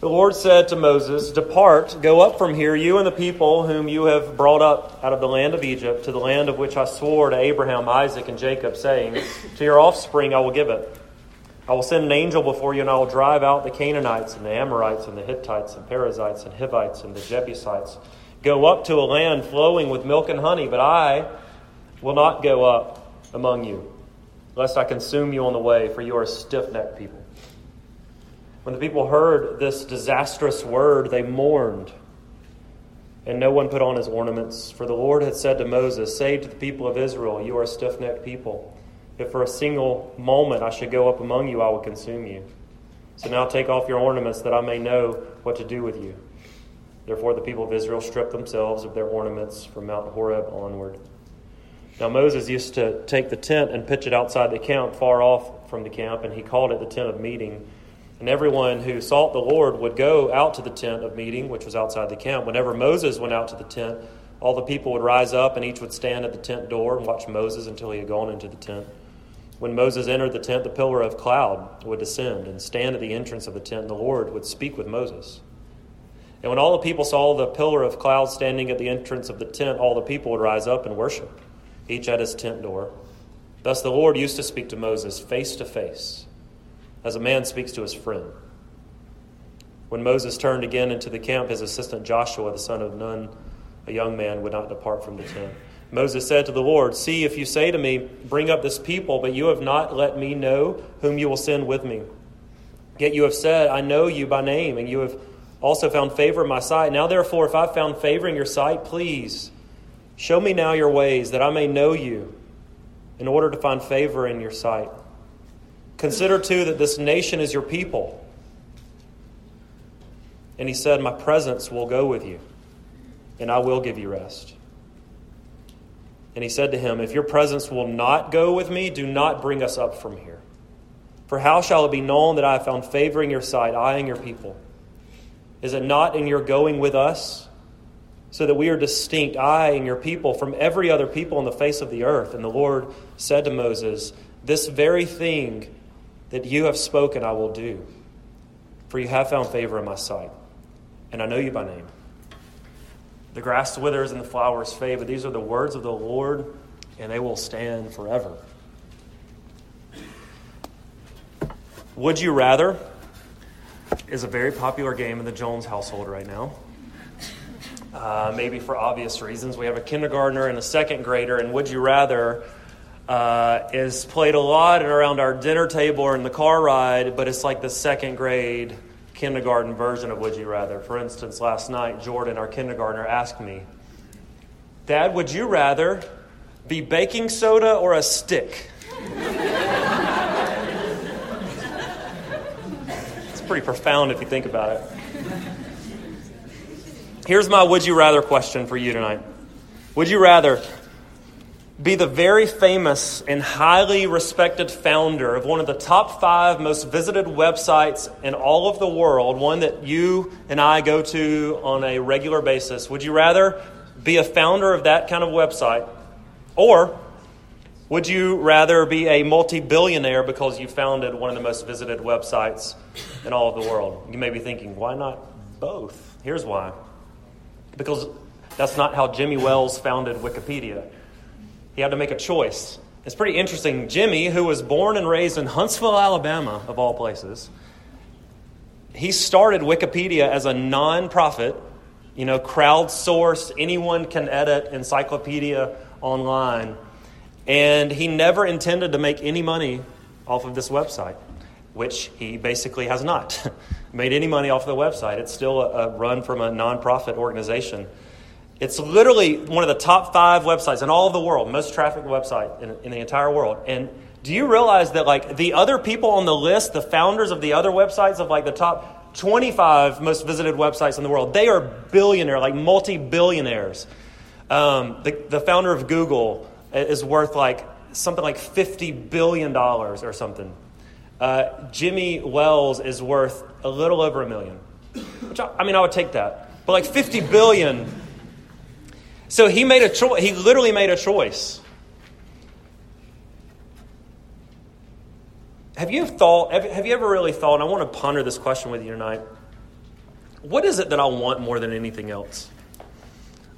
The Lord said to Moses, Depart, go up from here, you and the people whom you have brought up out of the land of Egypt, to the land of which I swore to Abraham, Isaac, and Jacob, saying, To your offspring I will give it. I will send an angel before you, and I will drive out the Canaanites, and the Amorites, and the Hittites, and Perizzites, and Hivites, and the Jebusites. Go up to a land flowing with milk and honey, but I will not go up among you, lest I consume you on the way, for you are a stiff necked people. When the people heard this disastrous word, they mourned, and no one put on his ornaments. For the Lord had said to Moses, Say to the people of Israel, You are a stiff necked people. If for a single moment I should go up among you, I will consume you. So now take off your ornaments, that I may know what to do with you. Therefore, the people of Israel stripped themselves of their ornaments from Mount Horeb onward. Now, Moses used to take the tent and pitch it outside the camp, far off from the camp, and he called it the tent of meeting and everyone who sought the Lord would go out to the tent of meeting, which was outside the camp. Whenever Moses went out to the tent, all the people would rise up, and each would stand at the tent door and watch Moses until he had gone into the tent. When Moses entered the tent, the pillar of cloud would descend and stand at the entrance of the tent, and the Lord would speak with Moses. And when all the people saw the pillar of cloud standing at the entrance of the tent, all the people would rise up and worship, each at his tent door. Thus the Lord used to speak to Moses face to face as a man speaks to his friend. When Moses turned again into the camp, his assistant Joshua, the son of Nun, a young man, would not depart from the tent. Moses said to the Lord, See, if you say to me, Bring up this people, but you have not let me know whom you will send with me. Yet you have said, I know you by name, and you have also found favor in my sight. Now, therefore, if I've found favor in your sight, please show me now your ways, that I may know you, in order to find favor in your sight. Consider too that this nation is your people. And he said, My presence will go with you, and I will give you rest. And he said to him, If your presence will not go with me, do not bring us up from here. For how shall it be known that I have found favor in your sight, I and your people? Is it not in your going with us, so that we are distinct, I and your people, from every other people on the face of the earth? And the Lord said to Moses, This very thing that you have spoken, I will do. For you have found favor in my sight, and I know you by name. The grass withers and the flowers fade, but these are the words of the Lord, and they will stand forever. Would you rather is a very popular game in the Jones household right now. Uh, maybe for obvious reasons. We have a kindergartner and a second grader, and would you rather uh, is played a lot around our dinner table or in the car ride, but it's like the second grade kindergarten version of Would You Rather. For instance, last night, Jordan, our kindergartner, asked me, Dad, would you rather be baking soda or a stick? it's pretty profound if you think about it. Here's my would you rather question for you tonight. Would you rather be the very famous and highly respected founder of one of the top five most visited websites in all of the world, one that you and I go to on a regular basis, would you rather be a founder of that kind of website? Or would you rather be a multi billionaire because you founded one of the most visited websites in all of the world? You may be thinking, why not both? Here's why. Because that's not how Jimmy Wales founded Wikipedia. He had to make a choice. It's pretty interesting. Jimmy, who was born and raised in Huntsville, Alabama, of all places, he started Wikipedia as a non-profit, you know, crowdsourced, anyone can edit encyclopedia online. And he never intended to make any money off of this website, which he basically has not made any money off of the website. It's still a, a run from a nonprofit organization. It's literally one of the top five websites in all of the world, most trafficked website in, in, the entire world. And do you realize that like the other people on the list, the founders of the other websites of like the top 25 most visited websites in the world, they are billionaire, like multi-billionaires. Um, the, the founder of Google is worth like something like $50 billion or something. Uh, Jimmy Wales is worth a little over a million. Which I, I mean, I would take that. But like 50 billion so he made a choice. He literally made a choice. Have you thought, have, you ever really thought, I want to ponder this question with you tonight. what is it that I want more than anything else?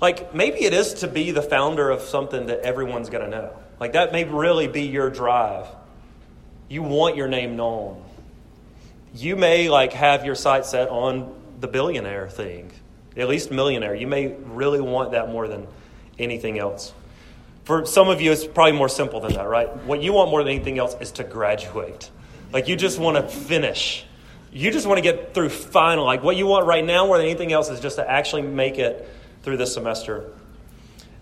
Like, maybe it is to be the founder of something that everyone's going to know. Like, that may really be your drive. You want your name known. You may, like, have your sight set on the billionaire thing, at least millionaire. You may really want that more than anything else. For some of you, it's probably more simple than that, right? What you want more than anything else is to graduate. Like, you just want to finish. You just want to get through final. Like, what you want right now more than anything else is just to actually make it through this semester.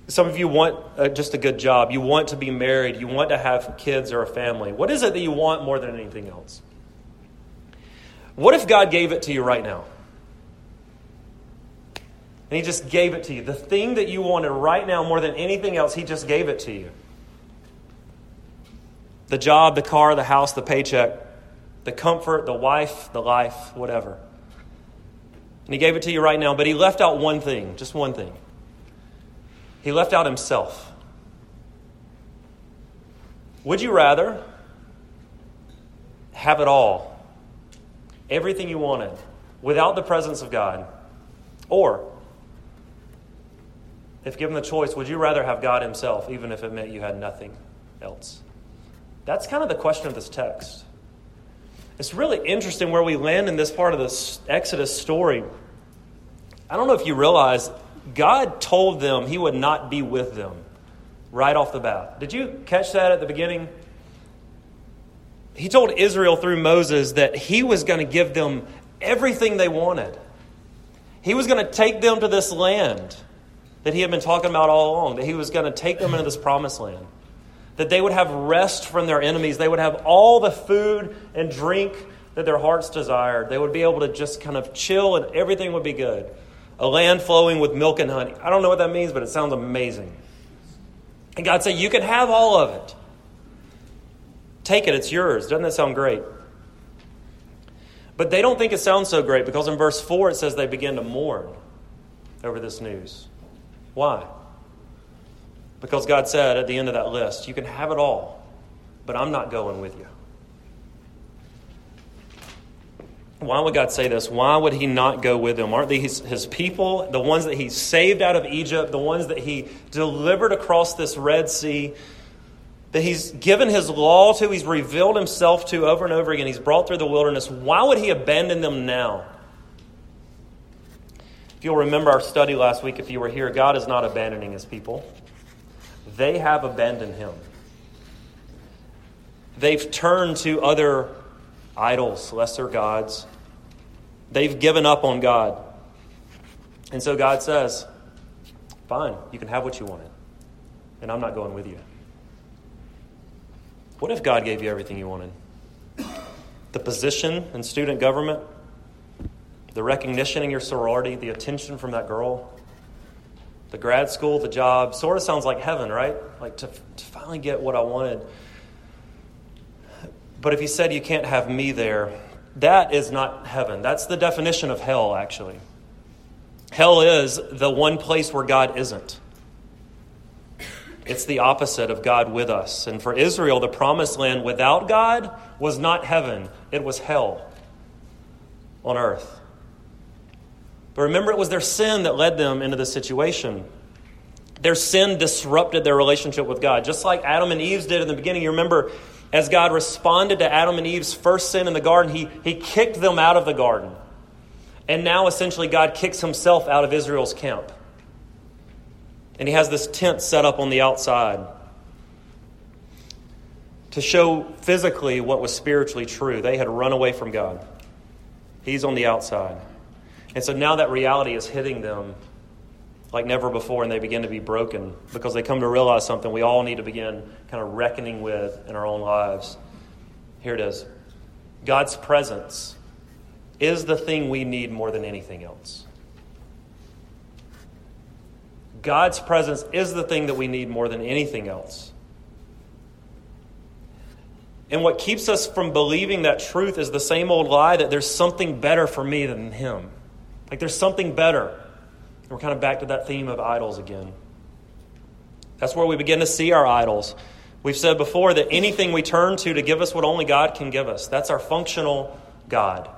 Some of you want uh, just a good job. You want to be married. You want to have kids or a family. What is it that you want more than anything else? What if God gave it to you right now? And He just gave it to you. The thing that you wanted right now more than anything else, He just gave it to you. The job, the car, the house, the paycheck, the comfort, the wife, the life, whatever. And He gave it to you right now, but He left out one thing, just one thing. He left out Himself. Would you rather have it all, everything you wanted, without the presence of God? Or, if given the choice, would you rather have God Himself, even if it meant you had nothing else? That's kind of the question of this text. It's really interesting where we land in this part of this Exodus story. I don't know if you realize God told them he would not be with them right off the bat. Did you catch that at the beginning? He told Israel through Moses that he was going to give them everything they wanted. He was going to take them to this land that he had been talking about all along, that he was going to take them into this promised land that they would have rest from their enemies. They would have all the food and drink that their hearts desired. They would be able to just kind of chill and everything would be good. A land flowing with milk and honey. I don't know what that means, but it sounds amazing. And God said, You can have all of it. Take it, it's yours. Doesn't that sound great? But they don't think it sounds so great because in verse 4 it says they begin to mourn over this news. Why? Because God said at the end of that list, you can have it all, but I'm not going with you. Why would God say this? Why would He not go with them? Aren't these His people, the ones that He saved out of Egypt, the ones that He delivered across this Red Sea, that He's given His law to, He's revealed Himself to over and over again, He's brought through the wilderness? Why would He abandon them now? If you'll remember our study last week, if you were here, God is not abandoning His people. They have abandoned him. They've turned to other idols, lesser gods. They've given up on God. And so God says, Fine, you can have what you wanted, and I'm not going with you. What if God gave you everything you wanted? The position in student government, the recognition in your sorority, the attention from that girl, the grad school, the job, sort of sounds like heaven, right? Like to, to finally get what I wanted. But if he said you can't have me there, that is not heaven. That's the definition of hell, actually. Hell is the one place where God isn't. It's the opposite of God with us. And for Israel, the promised land without God was not heaven, it was hell on earth. But remember, it was their sin that led them into this situation. Their sin disrupted their relationship with God, just like Adam and Eve did in the beginning. You remember, as God responded to Adam and Eve's first sin in the garden, he, he kicked them out of the garden. And now, essentially, God kicks himself out of Israel's camp. And he has this tent set up on the outside to show physically what was spiritually true. They had run away from God, he's on the outside. And so now that reality is hitting them like never before, and they begin to be broken because they come to realize something we all need to begin kind of reckoning with in our own lives. Here it is God's presence is the thing we need more than anything else. God's presence is the thing that we need more than anything else. And what keeps us from believing that truth is the same old lie that there's something better for me than Him. Like there's something better. And we're kind of back to that theme of idols again. That's where we begin to see our idols. We've said before that anything we turn to to give us what only God can give us, that's our functional God.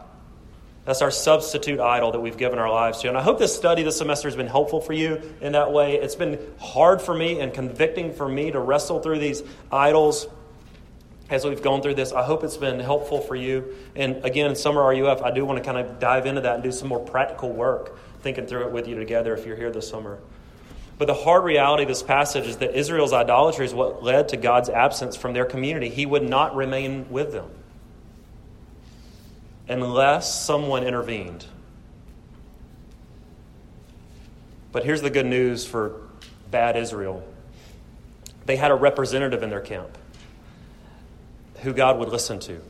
That's our substitute idol that we've given our lives to. And I hope this study this semester has been helpful for you in that way. It's been hard for me and convicting for me to wrestle through these idols as we've gone through this. I hope it's been helpful for you. And again, Summer RUF, I do want to kind of dive into that and do some more practical work, thinking through it with you together if you're here this summer. But the hard reality of this passage is that Israel's idolatry is what led to God's absence from their community. He would not remain with them unless someone intervened. But here's the good news for bad Israel they had a representative in their camp who God would listen to.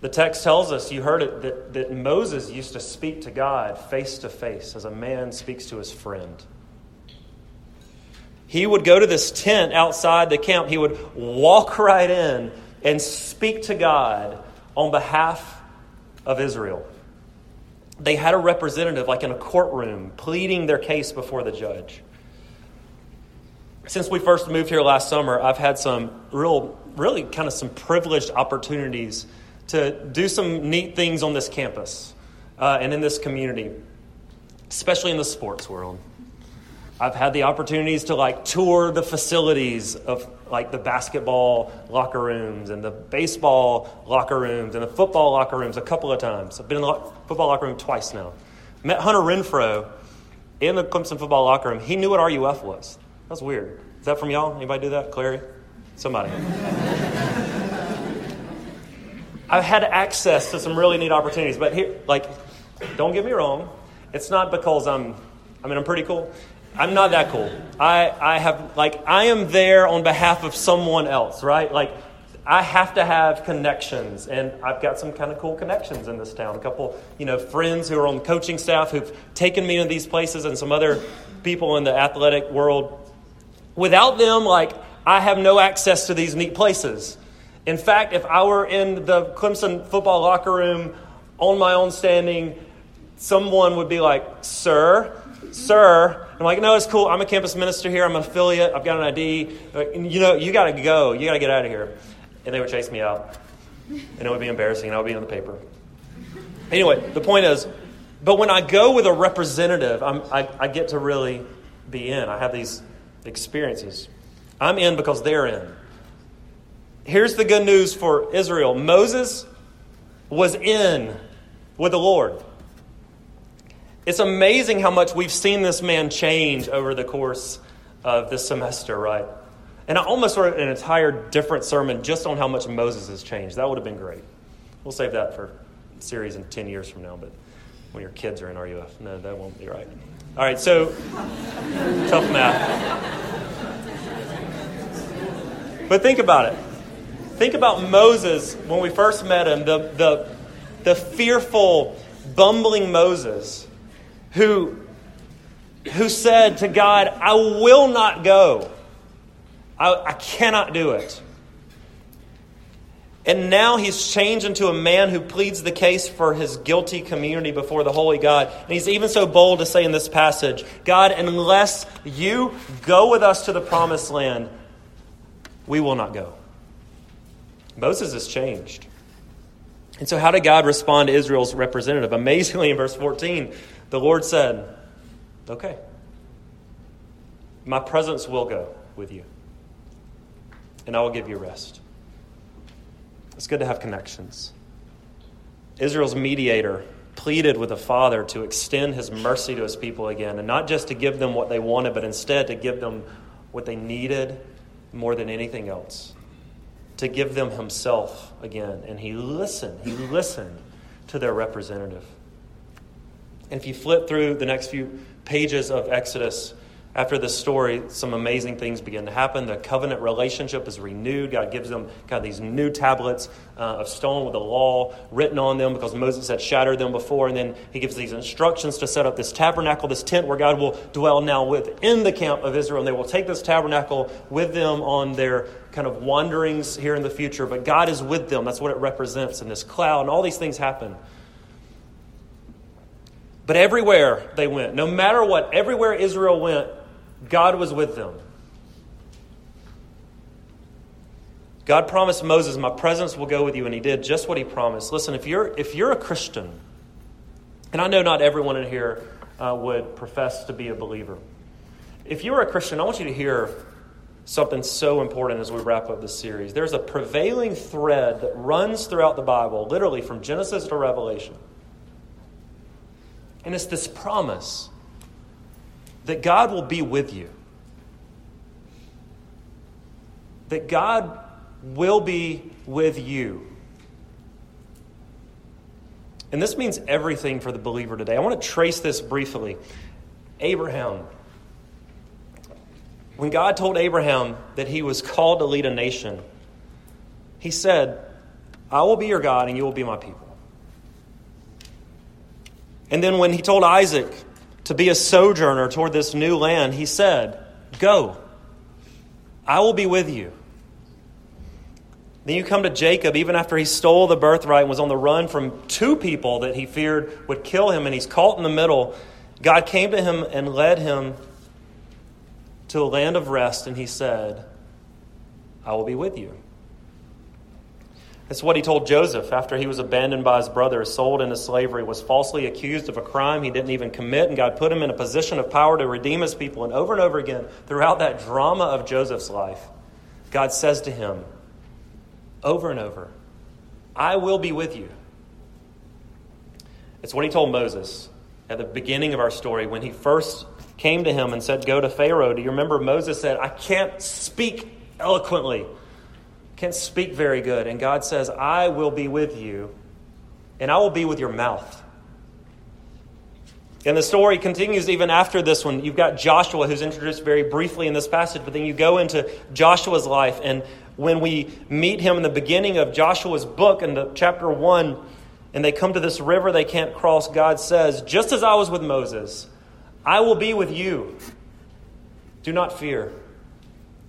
The text tells us, you heard it, that, that Moses used to speak to God face to face as a man speaks to his friend he would go to this tent outside the camp. He would walk right in and speak to God on behalf of Israel. They had a representative, like in a courtroom, pleading their case before the judge. Since we first moved here last summer, I've had some real, really kind of some privileged opportunities to do some neat things on this campus uh, and in this community, especially in the sports world. I've had the opportunities to like tour the facilities of like the basketball locker rooms and the baseball locker rooms and the football locker rooms a couple of times. I've been in the football locker room twice now. Met Hunter Renfrow in the Clemson football locker room. He knew what RUF was. That's weird. Is that from y'all? Anybody do that? Clary? Somebody. I've had access to some really neat opportunities, but here, like, don't get me wrong. It's not because I'm, I mean, I'm pretty cool. I'm not that cool. I, I have, like, I am there on behalf of someone else, right? Like, I have to have connections, and I've got some kind of cool connections in this town. A couple, you know, friends who are on coaching staff who've taken me to these places, and some other people in the athletic world. Without them, like, I have no access to these neat places. In fact, if I were in the Clemson football locker room on my own standing, someone would be like, Sir, sir, I'm like, no, it's cool. I'm a campus minister here. I'm an affiliate. I've got an ID. You know, you got to go. You got to get out of here. And they would chase me out. And it would be embarrassing. And I would be in the paper. Anyway, the point is, but when I go with a representative, I, I get to really be in. I have these experiences. I'm in because they're in. Here's the good news for Israel Moses was in with the Lord. It's amazing how much we've seen this man change over the course of this semester, right? And I almost wrote an entire different sermon just on how much Moses has changed. That would have been great. We'll save that for series in 10 years from now, but when your kids are in RUF, no, that won't be right. All right, so tough math. But think about it. Think about Moses when we first met him, the, the, the fearful, bumbling Moses who, who said to God, I will not go. I, I cannot do it. And now he's changed into a man who pleads the case for his guilty community before the holy God. And he's even so bold to say in this passage God, unless you go with us to the promised land, we will not go. Moses has changed. And so, how did God respond to Israel's representative? Amazingly, in verse 14, the Lord said, Okay, my presence will go with you, and I will give you rest. It's good to have connections. Israel's mediator pleaded with the Father to extend his mercy to his people again, and not just to give them what they wanted, but instead to give them what they needed more than anything else. To give them himself again. And he listened. He listened to their representative. And if you flip through the next few pages of Exodus, after this story, some amazing things begin to happen. The covenant relationship is renewed. God gives them kind of these new tablets uh, of stone with the law written on them because Moses had shattered them before. And then he gives these instructions to set up this tabernacle, this tent where God will dwell now within the camp of Israel. And they will take this tabernacle with them on their kind of wanderings here in the future. But God is with them. That's what it represents in this cloud. And all these things happen. But everywhere they went, no matter what, everywhere Israel went, God was with them. God promised Moses, My presence will go with you, and he did just what he promised. Listen, if you're, if you're a Christian, and I know not everyone in here uh, would profess to be a believer, if you're a Christian, I want you to hear something so important as we wrap up this series. There's a prevailing thread that runs throughout the Bible, literally from Genesis to Revelation. And it's this promise that God will be with you. That God will be with you. And this means everything for the believer today. I want to trace this briefly. Abraham. When God told Abraham that he was called to lead a nation, he said, I will be your God and you will be my people. And then when he told Isaac to be a sojourner toward this new land, he said, Go, I will be with you. Then you come to Jacob, even after he stole the birthright and was on the run from two people that he feared would kill him, and he's caught in the middle. God came to him and led him to a land of rest, and he said, I will be with you. That's what he told Joseph after he was abandoned by his brothers, sold into slavery, was falsely accused of a crime he didn't even commit, and God put him in a position of power to redeem his people. And over and over again, throughout that drama of Joseph's life, God says to him, over and over, I will be with you. It's what he told Moses at the beginning of our story when he first came to him and said, Go to Pharaoh. Do you remember Moses said, I can't speak eloquently, can't speak very good. And God says, I will be with you, and I will be with your mouth. And the story continues even after this one. You've got Joshua, who's introduced very briefly in this passage, but then you go into Joshua's life. And when we meet him in the beginning of Joshua's book in the chapter 1, and they come to this river they can't cross, God says, Just as I was with Moses, I will be with you. Do not fear.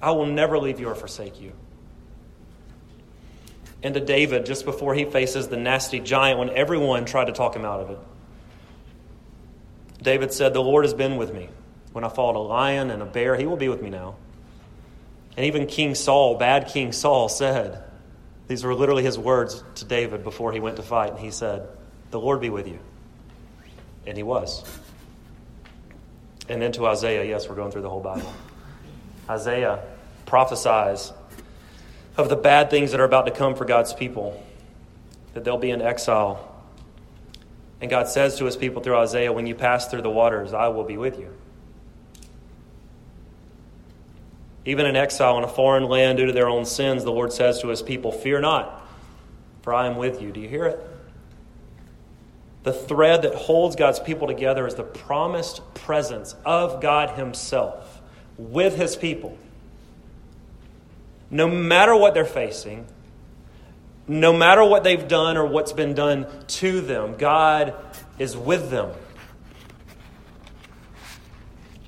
I will never leave you or forsake you. And to David, just before he faces the nasty giant, when everyone tried to talk him out of it, David said, The Lord has been with me. When I fought a lion and a bear, he will be with me now. And even King Saul, bad King Saul, said, These were literally his words to David before he went to fight. And he said, The Lord be with you. And he was. And then to Isaiah, yes, we're going through the whole Bible. Isaiah prophesies of the bad things that are about to come for God's people, that they'll be in exile. And God says to his people through Isaiah, When you pass through the waters, I will be with you. Even in exile in a foreign land due to their own sins, the Lord says to his people, Fear not, for I am with you. Do you hear it? The thread that holds God's people together is the promised presence of God Himself with His people. No matter what they're facing, no matter what they've done or what's been done to them, God is with them.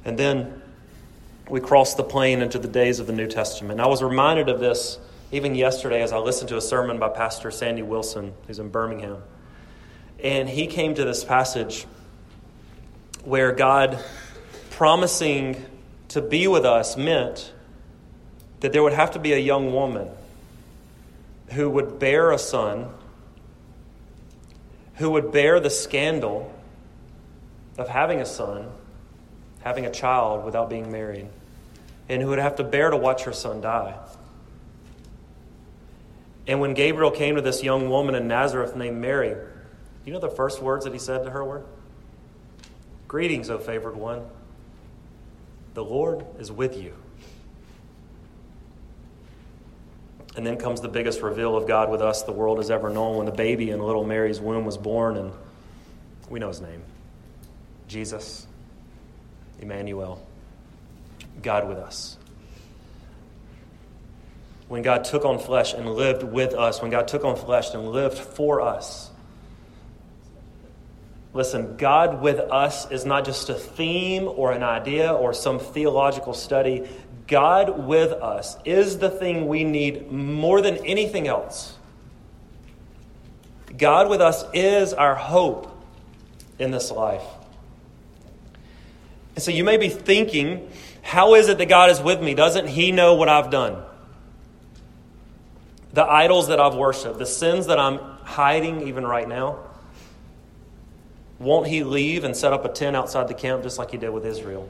And then we cross the plain into the days of the New Testament. I was reminded of this even yesterday as I listened to a sermon by Pastor Sandy Wilson, who's in Birmingham. And he came to this passage where God promising to be with us meant that there would have to be a young woman who would bear a son, who would bear the scandal of having a son, having a child without being married and who would have to bear to watch her son die. And when Gabriel came to this young woman in Nazareth named Mary, you know the first words that he said to her were? Greetings, O favored one. The Lord is with you. And then comes the biggest reveal of God with us the world has ever known when the baby in little Mary's womb was born, and we know his name Jesus, Emmanuel. God with us. When God took on flesh and lived with us, when God took on flesh and lived for us. Listen, God with us is not just a theme or an idea or some theological study. God with us is the thing we need more than anything else. God with us is our hope in this life. And so you may be thinking, how is it that God is with me? Doesn't He know what I've done? the idols that I've worshiped, the sins that I'm hiding even right now, won't he leave and set up a tent outside the camp just like he did with Israel?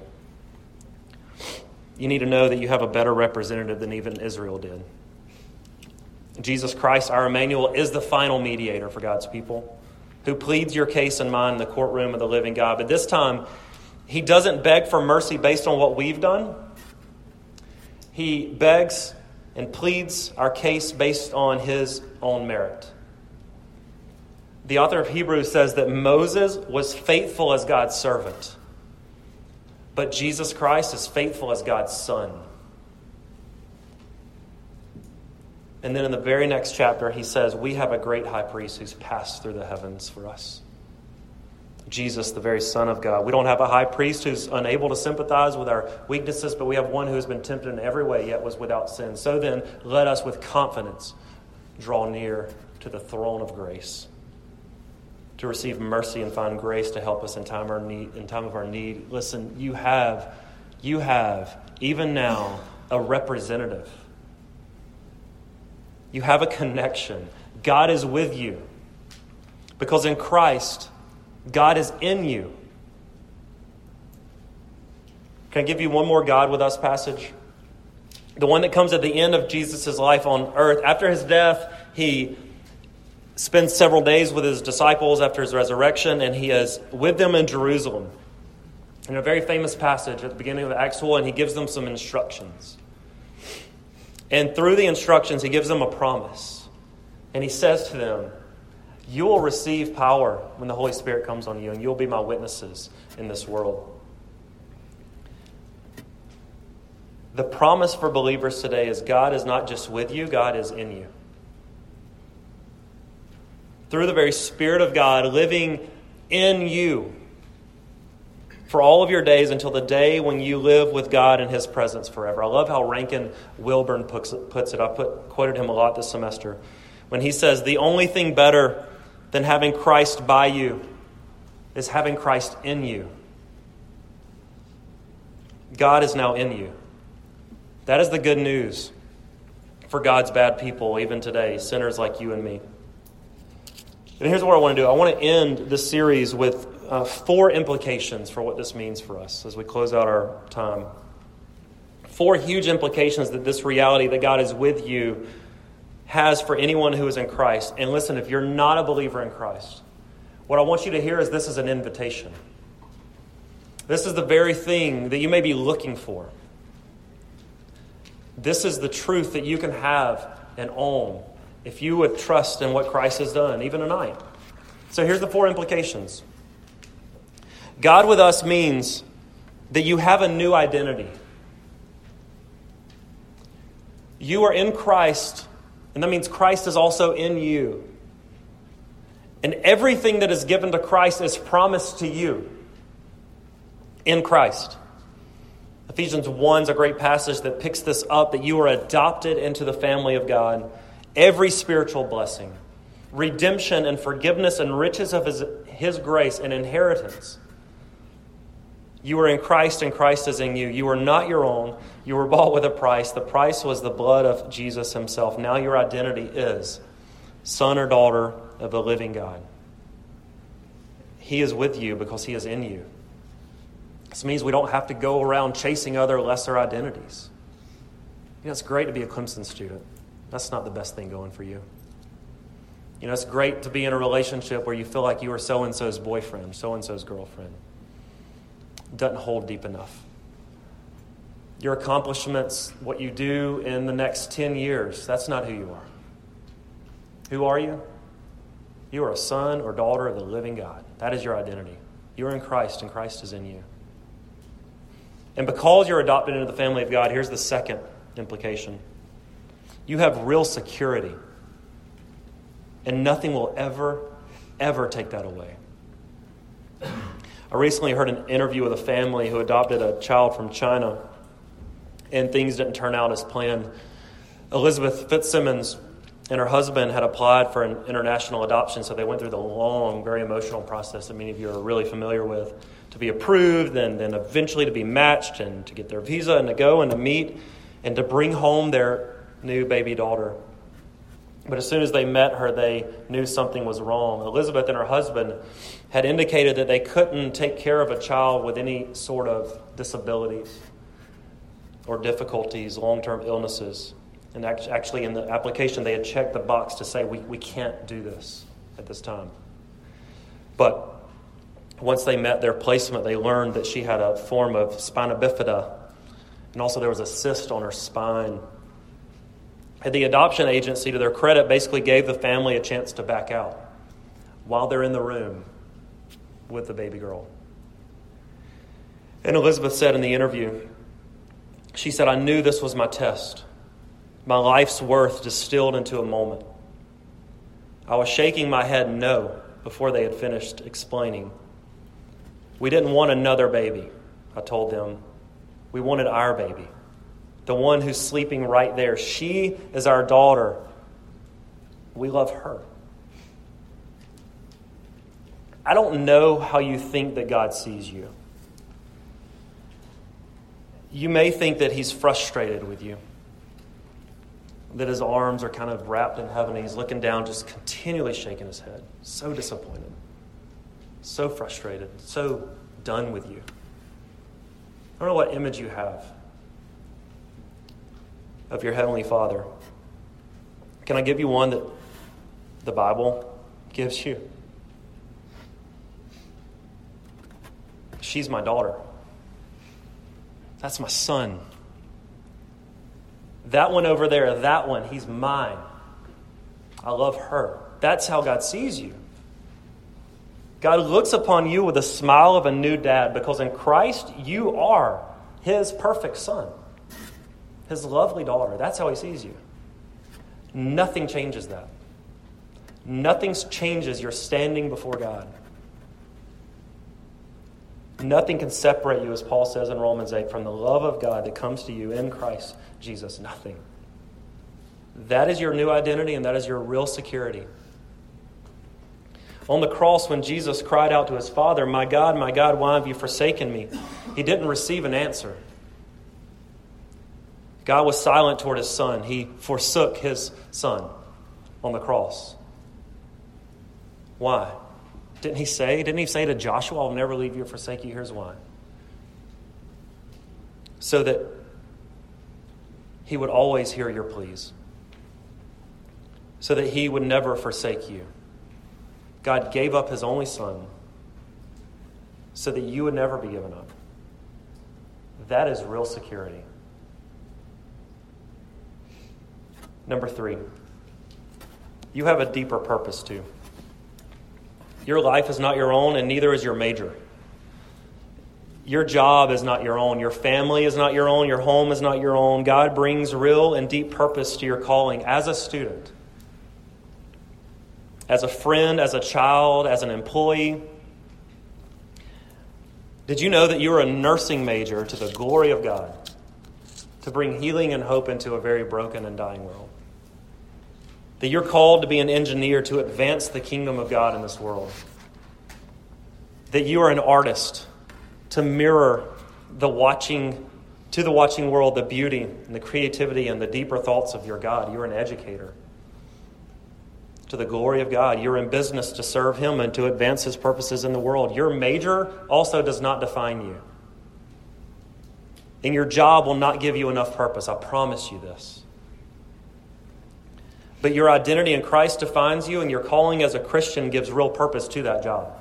You need to know that you have a better representative than even Israel did. Jesus Christ, our Emmanuel, is the final mediator for God's people who pleads your case and mine in the courtroom of the living God. But this time, he doesn't beg for mercy based on what we've done. He begs and pleads our case based on his own merit. The author of Hebrews says that Moses was faithful as God's servant, but Jesus Christ is faithful as God's son. And then in the very next chapter, he says, We have a great high priest who's passed through the heavens for us. Jesus, the very Son of God. We don't have a high priest who's unable to sympathize with our weaknesses, but we have one who has been tempted in every way, yet was without sin. So then, let us with confidence draw near to the throne of grace to receive mercy and find grace to help us in time, our need, in time of our need. Listen, you have, you have, even now, a representative you have a connection. God is with you. Because in Christ, God is in you. Can I give you one more God with us passage? The one that comes at the end of Jesus' life on earth. After his death, he spends several days with his disciples after his resurrection, and he is with them in Jerusalem. In a very famous passage at the beginning of Acts 1, he gives them some instructions. And through the instructions, he gives them a promise. And he says to them, You will receive power when the Holy Spirit comes on you, and you'll be my witnesses in this world. The promise for believers today is God is not just with you, God is in you. Through the very Spirit of God living in you, for all of your days until the day when you live with God in His presence forever. I love how Rankin Wilbourne puts it. I put, quoted him a lot this semester when he says, The only thing better than having Christ by you is having Christ in you. God is now in you. That is the good news for God's bad people, even today, sinners like you and me. And here's what I want to do I want to end this series with uh, four implications for what this means for us as we close out our time. Four huge implications that this reality that God is with you has for anyone who is in Christ. And listen, if you're not a believer in Christ, what I want you to hear is this is an invitation. This is the very thing that you may be looking for. This is the truth that you can have and own if you would trust in what Christ has done, even tonight. So here's the four implications God with us means that you have a new identity. You are in Christ, and that means Christ is also in you. And everything that is given to Christ is promised to you in Christ. Ephesians 1 is a great passage that picks this up that you are adopted into the family of God. Every spiritual blessing, redemption and forgiveness and riches of his, his grace and inheritance you are in Christ, and Christ is in you. You are not your own. You were bought with a price. The price was the blood of Jesus himself. Now your identity is son or daughter of the living God. He is with you because he is in you. This means we don't have to go around chasing other lesser identities. You know, it's great to be a Clemson student. That's not the best thing going for you. You know, it's great to be in a relationship where you feel like you are so and so's boyfriend, so and so's girlfriend doesn't hold deep enough. Your accomplishments, what you do in the next 10 years, that's not who you are. Who are you? You are a son or daughter of the living God. That is your identity. You are in Christ, and Christ is in you. And because you're adopted into the family of God, here's the second implication you have real security. And nothing will ever, ever take that away. I recently heard an interview with a family who adopted a child from China, and things didn't turn out as planned. Elizabeth Fitzsimmons and her husband had applied for an international adoption, so they went through the long, very emotional process that many of you are really familiar with to be approved, and then eventually to be matched, and to get their visa, and to go and to meet, and to bring home their new baby daughter. But as soon as they met her, they knew something was wrong. Elizabeth and her husband had indicated that they couldn't take care of a child with any sort of disabilities or difficulties, long term illnesses. And actually, in the application, they had checked the box to say, we, we can't do this at this time. But once they met their placement, they learned that she had a form of spina bifida, and also there was a cyst on her spine. And the adoption agency, to their credit, basically gave the family a chance to back out while they're in the room with the baby girl. And Elizabeth said in the interview, she said, I knew this was my test, my life's worth distilled into a moment. I was shaking my head no before they had finished explaining. We didn't want another baby, I told them. We wanted our baby, the one who's sleeping right there. She is our daughter. We love her. I don't know how you think that God sees you. You may think that He's frustrated with you, that His arms are kind of wrapped in heaven and He's looking down, just continually shaking His head. So disappointed, so frustrated, so done with you. I don't know what image you have of your Heavenly Father. Can I give you one that the Bible gives you? She's my daughter. That's my son. That one over there, that one, he's mine. I love her. That's how God sees you. God looks upon you with a smile of a new dad because in Christ you are his perfect son, his lovely daughter. That's how he sees you. Nothing changes that. Nothing changes your standing before God. Nothing can separate you, as Paul says in Romans 8, from the love of God that comes to you in Christ Jesus. Nothing. That is your new identity, and that is your real security. On the cross, when Jesus cried out to his Father, My God, my God, why have you forsaken me? He didn't receive an answer. God was silent toward his son. He forsook his son on the cross. Why? Didn't he say? Didn't he say to Joshua, I'll never leave you or forsake you? Here's why. So that he would always hear your pleas. So that he would never forsake you. God gave up his only son so that you would never be given up. That is real security. Number three, you have a deeper purpose too. Your life is not your own, and neither is your major. Your job is not your own. Your family is not your own. Your home is not your own. God brings real and deep purpose to your calling as a student, as a friend, as a child, as an employee. Did you know that you are a nursing major to the glory of God to bring healing and hope into a very broken and dying world? That you're called to be an engineer to advance the kingdom of God in this world. That you are an artist to mirror the watching to the watching world the beauty and the creativity and the deeper thoughts of your God. You're an educator. To the glory of God, you're in business to serve Him and to advance His purposes in the world. Your major also does not define you. And your job will not give you enough purpose. I promise you this. But your identity in Christ defines you, and your calling as a Christian gives real purpose to that job.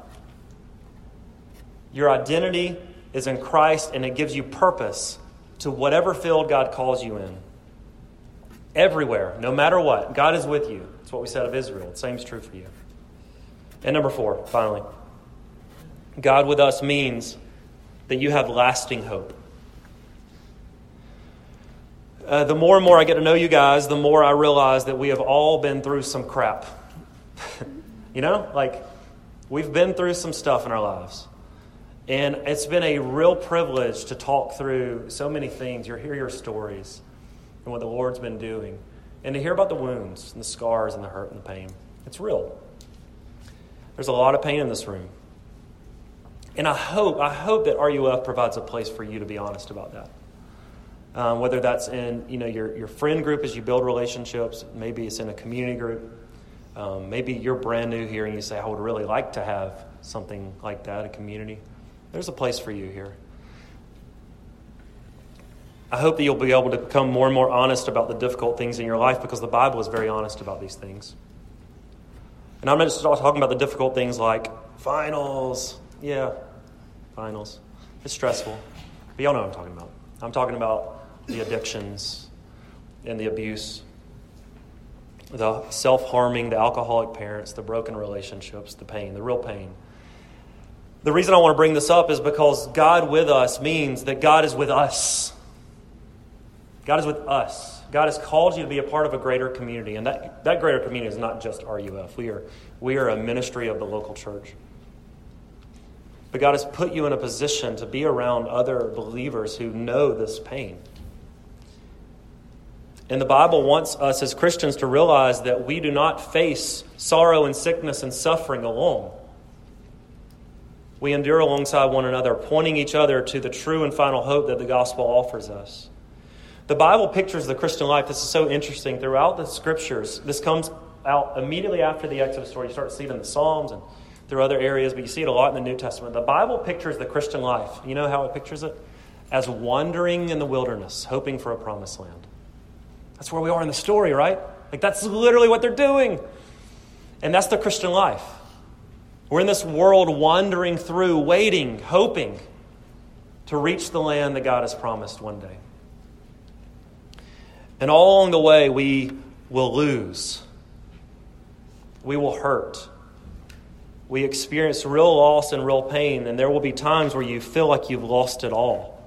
Your identity is in Christ, and it gives you purpose to whatever field God calls you in. Everywhere, no matter what, God is with you. That's what we said of Israel. The same is true for you. And number four, finally, God with us means that you have lasting hope. Uh, the more and more I get to know you guys, the more I realize that we have all been through some crap. you know, like we've been through some stuff in our lives. And it's been a real privilege to talk through so many things, You hear your stories and what the Lord's been doing, and to hear about the wounds and the scars and the hurt and the pain. It's real. There's a lot of pain in this room. And I hope, I hope that RUF provides a place for you to be honest about that Um, whether that's in you know your, your friend group as you build relationships, maybe it's in a community group. Um, maybe you're brand new here and you say, I would really like to have something like that, a community. There's a place for you here. I hope that you'll be able to become more and more honest about the difficult things in your life because the Bible is very honest about these things. And I'm not just talking about the difficult things like finals. Yeah, finals. It's stressful. But y'all know what I'm talking about. I'm talking about the addictions and the abuse, the self harming, the alcoholic parents, the broken relationships, the pain, the real pain. The reason I want to bring this up is because God with us means that God is with us. God is with us. God has called you to be a part of a greater community, and that, that greater community is not just RUF. We are, we are a ministry of the local church. But God has put you in a position to be around other believers who know this pain. And the Bible wants us as Christians to realize that we do not face sorrow and sickness and suffering alone. We endure alongside one another, pointing each other to the true and final hope that the gospel offers us. The Bible pictures the Christian life. This is so interesting. Throughout the scriptures, this comes out immediately after the Exodus story. You start to see it in the Psalms and through other areas, but you see it a lot in the New Testament. The Bible pictures the Christian life. You know how it pictures it? As wandering in the wilderness, hoping for a promised land. That's where we are in the story, right? Like, that's literally what they're doing. And that's the Christian life. We're in this world wandering through, waiting, hoping to reach the land that God has promised one day. And all along the way, we will lose. We will hurt. We experience real loss and real pain, and there will be times where you feel like you've lost it all.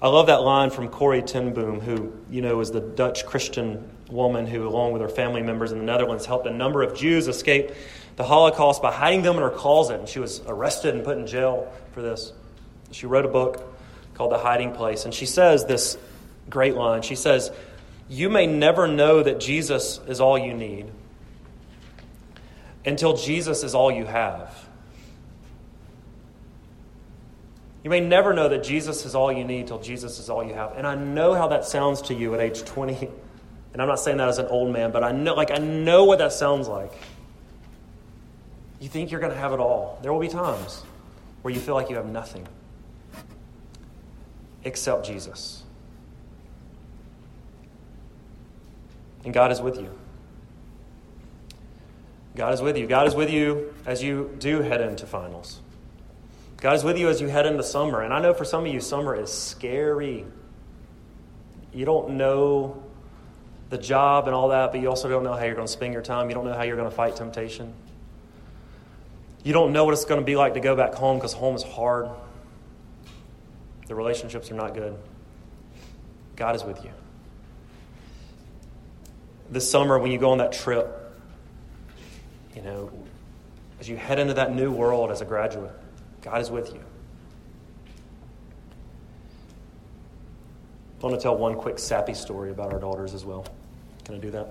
I love that line from Corrie ten Boom, who, you know, is the Dutch Christian woman who, along with her family members in the Netherlands, helped a number of Jews escape the Holocaust by hiding them in her closet. And she was arrested and put in jail for this. She wrote a book called The Hiding Place. And she says this great line. She says, you may never know that Jesus is all you need until Jesus is all you have. You may never know that Jesus is all you need until Jesus is all you have. And I know how that sounds to you at age 20. And I'm not saying that as an old man, but I know like I know what that sounds like. You think you're going to have it all. There will be times where you feel like you have nothing except Jesus. And God is with you. God is with you. God is with you as you do head into finals. God is with you as you head into summer. And I know for some of you, summer is scary. You don't know the job and all that, but you also don't know how you're going to spend your time. You don't know how you're going to fight temptation. You don't know what it's going to be like to go back home because home is hard. The relationships are not good. God is with you this summer when you go on that trip, you know, as you head into that new world as a graduate, God is with you. I want to tell one quick sappy story about our daughters as well. Can I do that?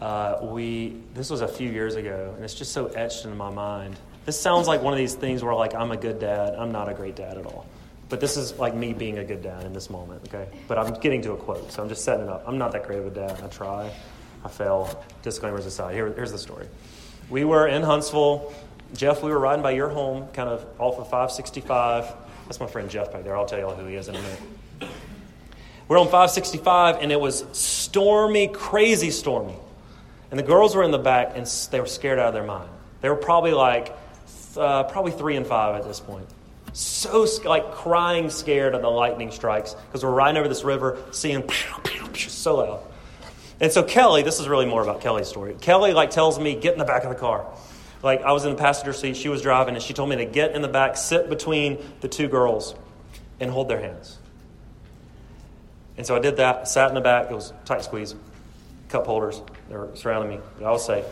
Uh, we this was a few years ago, and it's just so etched into my mind. This sounds like one of these things where like I'm a good dad. I'm not a great dad at all. But this is like me being a good dad in this moment, okay? But I'm getting to a quote, so I'm just setting it up. I'm not that great of a dad. I try, I fail. Disclaimers aside, Here, here's the story. We were in Huntsville. Jeff, we were riding by your home, kind of off of 565. That's my friend Jeff back there. I'll tell you all who he is in a minute. We're on 565, and it was stormy, crazy stormy. And the girls were in the back, and they were scared out of their mind. They were probably like, uh, probably three and five at this point so like crying scared of the lightning strikes because we're riding over this river seeing pew, pew, pew, so loud and so kelly this is really more about kelly's story kelly like tells me get in the back of the car like i was in the passenger seat she was driving and she told me to get in the back sit between the two girls and hold their hands and so i did that sat in the back it was tight squeeze cup holders they were surrounding me but i was safe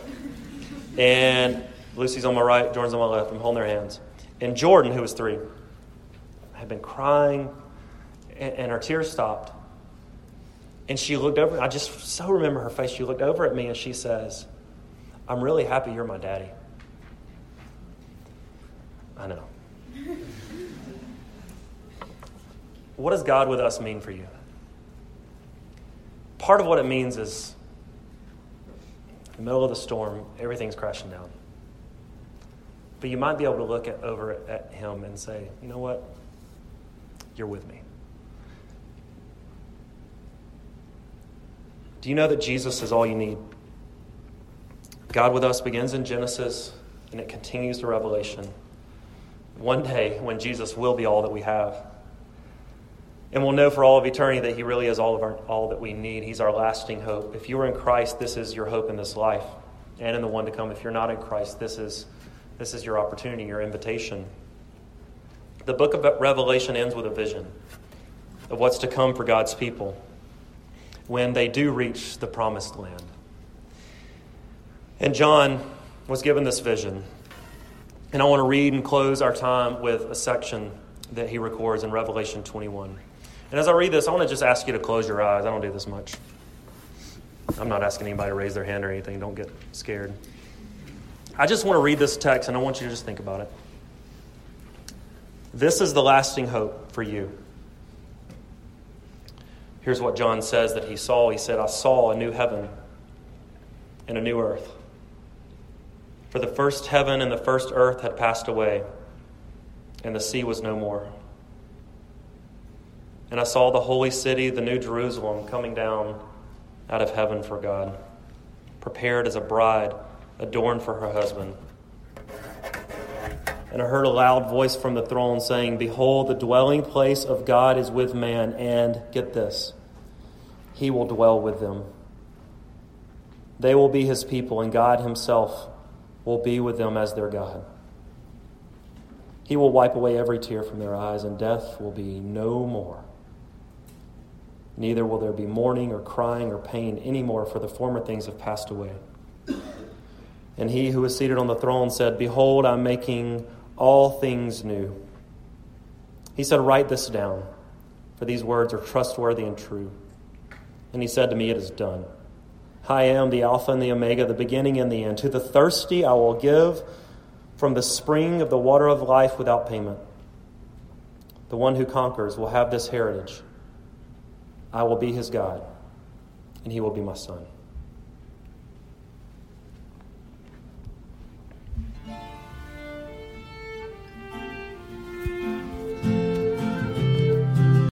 and lucy's on my right jordan's on my left i'm holding their hands and Jordan, who was three, had been crying, and, and her tears stopped. And she looked over, I just so remember her face. She looked over at me and she says, I'm really happy you're my daddy. I know. what does God with us mean for you? part of what it means is in the middle of the storm, everything's crashing down. But you might be able to look at, over at him and say, you know what? You're with me. Do you know that Jesus is all you need? God with us begins in Genesis and it continues to Revelation. One day when Jesus will be all that we have. And we'll know for all of eternity that He really is all, of our, all that we need. He's our lasting hope. If you are in Christ, this is your hope in this life and in the one to come. If you're not in Christ, this is, this is your opportunity, your invitation. The book of Revelation ends with a vision of what's to come for God's people when they do reach the promised land. And John was given this vision. And I want to read and close our time with a section that he records in Revelation 21. And as I read this, I want to just ask you to close your eyes. I don't do this much. I'm not asking anybody to raise their hand or anything. Don't get scared. I just want to read this text and I want you to just think about it. This is the lasting hope for you. Here's what John says that he saw. He said, I saw a new heaven and a new earth. For the first heaven and the first earth had passed away, and the sea was no more. And I saw the holy city, the new Jerusalem, coming down out of heaven for God, prepared as a bride adorned for her husband. And I heard a loud voice from the throne saying, Behold, the dwelling place of God is with man, and get this, he will dwell with them. They will be his people, and God himself will be with them as their God. He will wipe away every tear from their eyes, and death will be no more. Neither will there be mourning or crying or pain anymore, for the former things have passed away. And he who was seated on the throne said, Behold, I'm making all things new. He said, Write this down, for these words are trustworthy and true. And he said to me, It is done. I am the Alpha and the Omega, the beginning and the end. To the thirsty, I will give from the spring of the water of life without payment. The one who conquers will have this heritage. I will be his God, and he will be my son.